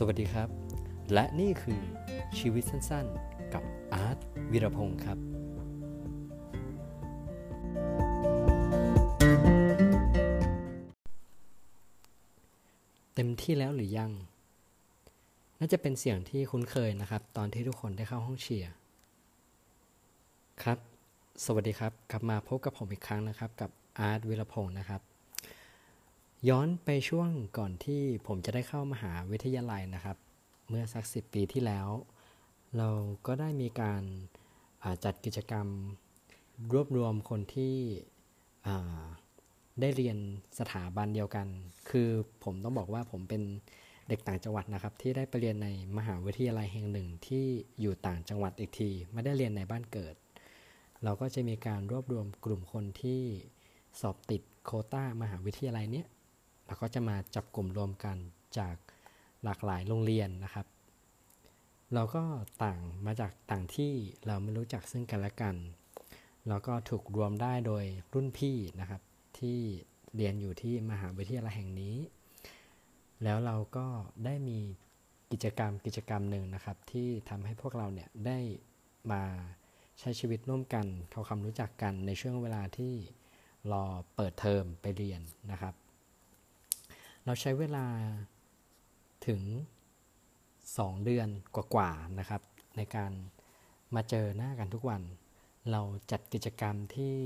สวัสดีครับ และนี่คือชีวิตสั้นๆ กับอาร์ตวิรพงศ์ครับ เต็มที่แล้วหรือยัง น่าจะเป็นเสียงที่คุ้นเคยนะครับ ตอนที่ทุกคนได้เข้าห้องเชียร์ครับ สวัสดีครับ กลับมาพบกับผมอีกครั้งนะครับ กับอาร์ตวิรพงศ์นะครับ ย้อนไปช่วงก่อนที่ผมจะได้เข้ามหาวิทยาลัยนะครับ เมื่อสักสิปีที่แล้ว เราก็ได้มีการจัดกิจกรรมรวบรวมคนที่ได้เรียนสถาบันเดียวกัน คือผมต้องบอกว่าผมเป็นเด็กต่างจังหวัดนะครับ ที่ได้ไปเรียนในมหาวิทยาลัยแห่งหนึ่งที่อยู่ต่างจังหวัดอีกที ไม่ได้เรียนในบ้านเกิด เราก็จะมีการรวบรวมกลุ่มคนที่สอบติดโคต้ามหาวิทยาลัยเนี้ย เราก็จะมาจับกลุ่มรวมกันจากหลากหลายโรงเรียนนะครับ เราก็ต่างมาจากต่างที่เราไม่รู้จักซึ่งกันและกันเราก็ถูกรวมได้โดยรุ่นพี่นะครับ ที่เรียนอยู่ที่มหาวิทยาลัยแห่งนี้ แล้วเราก็ได้มีกิจกรรมกิจกรรมหนึ่งนะครับ ที่ทำให้พวกเราเนี่ยได้มาใช้ชีวิตร่วมกันทำความรู้จักกันในช่วงเวลาที่รอเปิดเทอมไปเรียนนะครับ เราใช้เวลาถึง 2 เดือนกว่าๆนะครับ ในการมาเจอหน้ากันทุกวัน เราจัดกิจกรรมที่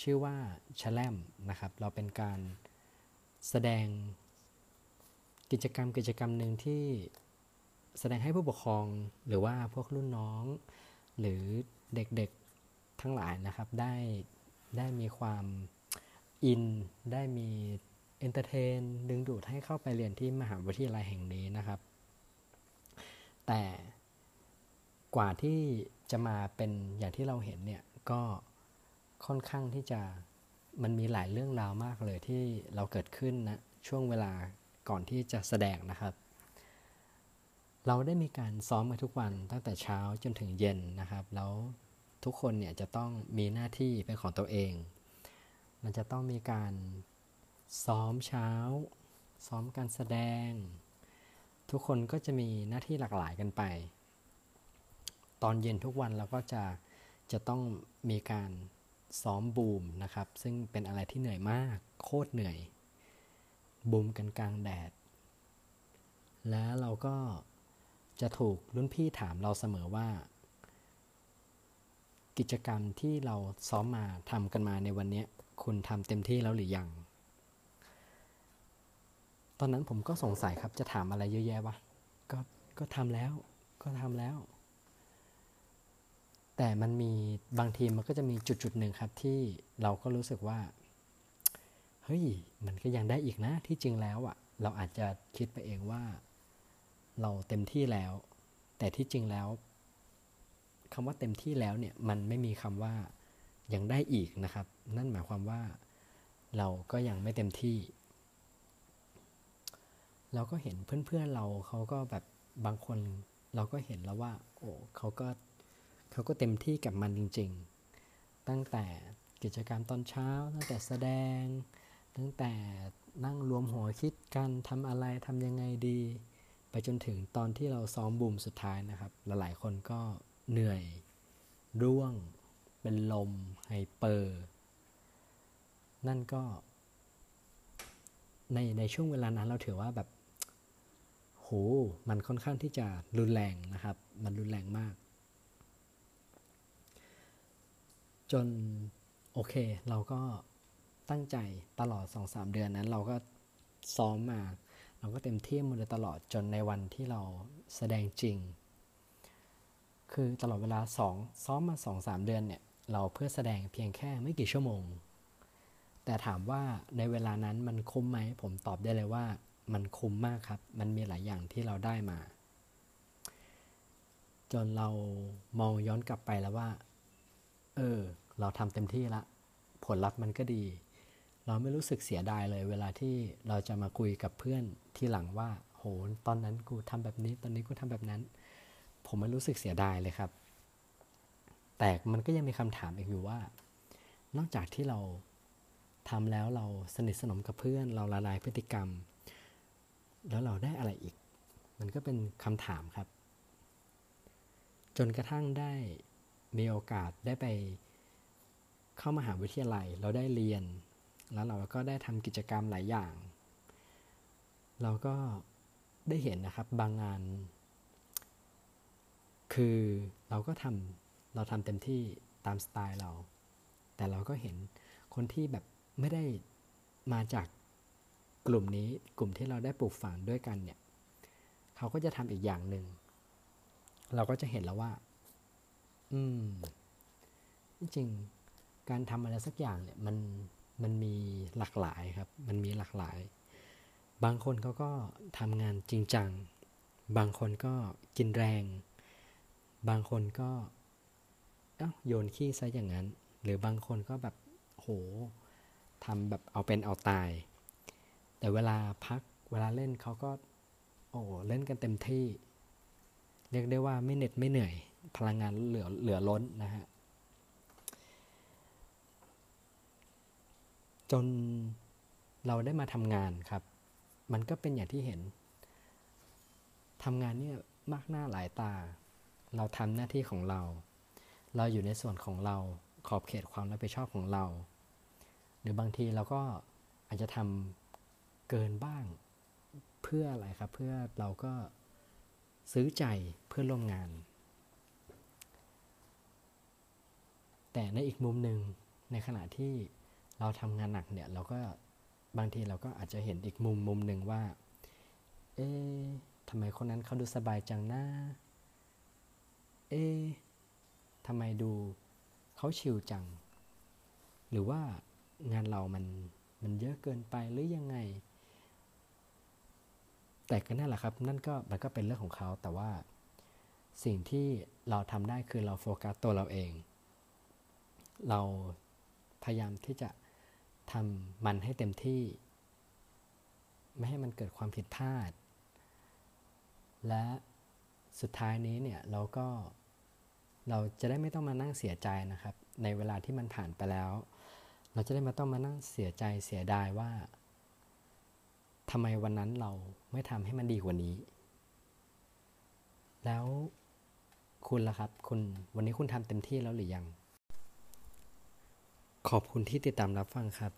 ชื่อว่าชแลมนะครับ เราเป็นการแสดงกิจกรรมกิจกรรมหนึ่งที่แสดงให้ผู้ปกครองหรือว่าพวกรุ่นน้อง หรือเด็กๆทั้งหลายนะครับ ได้ได้มีความอินได้มี entertain ดึงดูดให้เข้าไปเรียนที่มหาวิทยาลัยแห่งนี้นะครับ แต่กว่าที่จะมาเป็นอย่างที่เราเห็นเนี่ยก็ค่อนข้างที่จะมันมีหลายเรื่องราวมากเลยที่เราเกิดขึ้นนะช่วงเวลาก่อนที่จะแสดงนะครับ เราได้มีการซ้อมมาทุกวันตั้งแต่เช้าจนถึงเย็นนะครับ แล้วทุกคนเนี่ยจะต้องมีหน้าที่เป็นของตัวเอง มันจะต้องมีการ ซ้อมเช้า ซ้อมการแสดง ทุกคนก็จะมีหน้าที่หลากหลายกันไป ตอนเย็นทุกวันเราก็จะจะต้องมีการซ้อมบูมนะครับ ซึ่งเป็นอะไรที่เหนื่อยมาก โคตรเหนื่อย บูมกันกลางแดด แล้วเราก็จะถูกรุ่นพี่ถามเราเสมอว่า กิจกรรมที่เราซ้อมมาทำกันมาในวันนี้ คุณทำเต็มที่แล้วหรือยัง ตอนนั้นผมก็สงสัยครับจะถามอะไรเยอะแยะวะก็ก็ทำแล้วก็ทำแล้ว แต่มันมีบางทีมันก็จะมีจุดจุดหนึ่งครับที่เราก็รู้สึกว่าเฮ้ยมันก็ยังได้อีกนะที่จริงแล้วอะ่ะ เราอาจจะคิดไปเองว่า เราเต็มที่แล้ว แต่ที่จริงแล้วคำว่าเต็มที่แล้วเนี่ยมันไม่มีคำว่ายังได้อีกนะครับ นั่นหมายความว่า เราก็ยังไม่เต็มที่ เราก็เห็นเพื่อนๆเราเขาก็แบบบางคนเราก็เห็นแล้วว่า โอ้เขาก็เขาก็เต็มที่กับมันจริง ๆ ตั้งแต่กิจกรรมตอนเช้า ตั้งแต่แสดง ตั้งแต่นั่งรวมหัวคิดกันทำอะไรทำยังไงดี ไปจนถึงตอนที่เราซ้อมบูมสุดท้ายนะครับ หลายๆคนก็เหนื่อยร่วง เป็นลมไฮเปอร์ นั่นก็ในในช่วงเวลานั้นเราถือว่าแบบ โหมันค่อนข้างที่จะรุนแรงนะครับ มันรุนแรงมาก จนโอเค เราก็ตั้งใจตลอด 2-3 เดือนนั้น เราก็ซ้อมมา เราก็เต็มที่มาโดยตลอดจนในวันที่เราแสดงจริง คือตลอดเวลา 2 ซ้อมมา 2-3 เดือนเนี่ย เราเพื่อแสดงเพียงแค่ไม่กี่ชั่วโมง แต่ถามว่าในเวลานั้นมันคุ้มไหม ผมตอบได้เลยว่า มันคุ้มมากครับ มันมีหลายอย่างที่เราได้มา จนเรามองย้อนกลับไปแล้วว่า เออ เราทำเต็มที่ละ ผลลัพธ์มันก็ดี เราไม่รู้สึกเสียดายเลย เวลาที่เราจะมาคุยกับเพื่อนที่หลังว่า โห ตอนนั้นกูทำแบบนี้ ตอนนี้กูทำแบบนั้น ผมไม่รู้สึกเสียดายเลยครับ แต่มันก็ยังมีคำถามอีกอยู่ว่า นอกจากที่เราทำแล้วเราสนิทสนมกับเพื่อน เราละลายพฤติกรรม แล้วเราได้อะไรอีก มันก็เป็นคำถามครับ จนกระทั่งได้มีโอกาสได้ไปเข้ามาหาวิทยาลัย เราได้เรียน แล้วเราก็ได้ทำกิจกรรมหลายอย่าง เราก็ได้เห็นนะครับบางงาน คือเราก็ทำเราทำเต็มที่ตามสไตล์เรา แต่เราก็เห็นคนที่แบบไม่ได้มาจาก กลุ่มนี้กลุ่มที่เราได้ปลูกฝังด้วยกันเนี่ยเขาก็จะทำอีกอย่างหนึ่งเราก็จะเห็นแล้วว่า อืม จริงการทำอะไรสักอย่างเนี่ยมันมันมีหลากหลายครับ มันมีหลากหลาย บางคนเขาก็ทำงานจริงจัง บางคนก็กินแรง บางคนก็เอ้าโยนขี้ซะอย่างนั้น หรือบางคนก็แบบโหทำแบบเอาเป็นเอาตาย แต่เวลาพักเวลาเล่นเขาก็ โอ้เล่นกันเต็มที่ เรียกได้ว่าไม่เหน็ดไม่เหนื่อย พลังงานเหลือเหลือล้นนะฮะ จนเราได้มาทำงานครับ มันก็เป็นอย่างที่เห็นทำงานเนี่ยมากหน้าหลายตา เราทำหน้าที่ของเรา เราอยู่ในส่วนของเราขอบเขตความรับผิดชอบของเรา หรือบางทีเราก็อาจจะทำ เกินบ้าง เพื่ออะไรครับ เพื่อเราก็ซื้อใจเพื่อร่วมงาน แต่ในอีกมุมหนึ่งในขณะที่เราทำงานหนักเนี่ยเราก็บางทีเราก็อาจจะเห็นอีกมุมมุมหนึ่งว่า เอ๊ะทำไมคนนั้นเขาดูสบายจังนะเอ๊ะทำไมดูเขาชิลจัง หรือว่างานเรามันมันเยอะเกินไปหรือยังไง แต่ก็นั่นแหละครับ นั่นก็มันก็เป็นเรื่องของเขาแต่ว่าสิ่งที่เราทำได้คือเราโฟกัสตัวเราเอง เราพยายามที่จะทำมันให้เต็มที่ ไม่ให้มันเกิดความผิดพลาด และสุดท้ายนี้เนี่ยเราก็เราจะได้ไม่ต้องมานั่งเสียใจนะครับ ในเวลาที่มันผ่านไปแล้ว เราจะได้มาต้องมานั่งเสียใจเสียดายว่าทำไมวันนั้นเรา ไม่ทำให้มันดีกว่านี้ แล้วคุณล่ะครับ คุณวันนี้คุณทำเต็มที่แล้วหรือยัง ขอบคุณที่ติดตามรับฟังครับ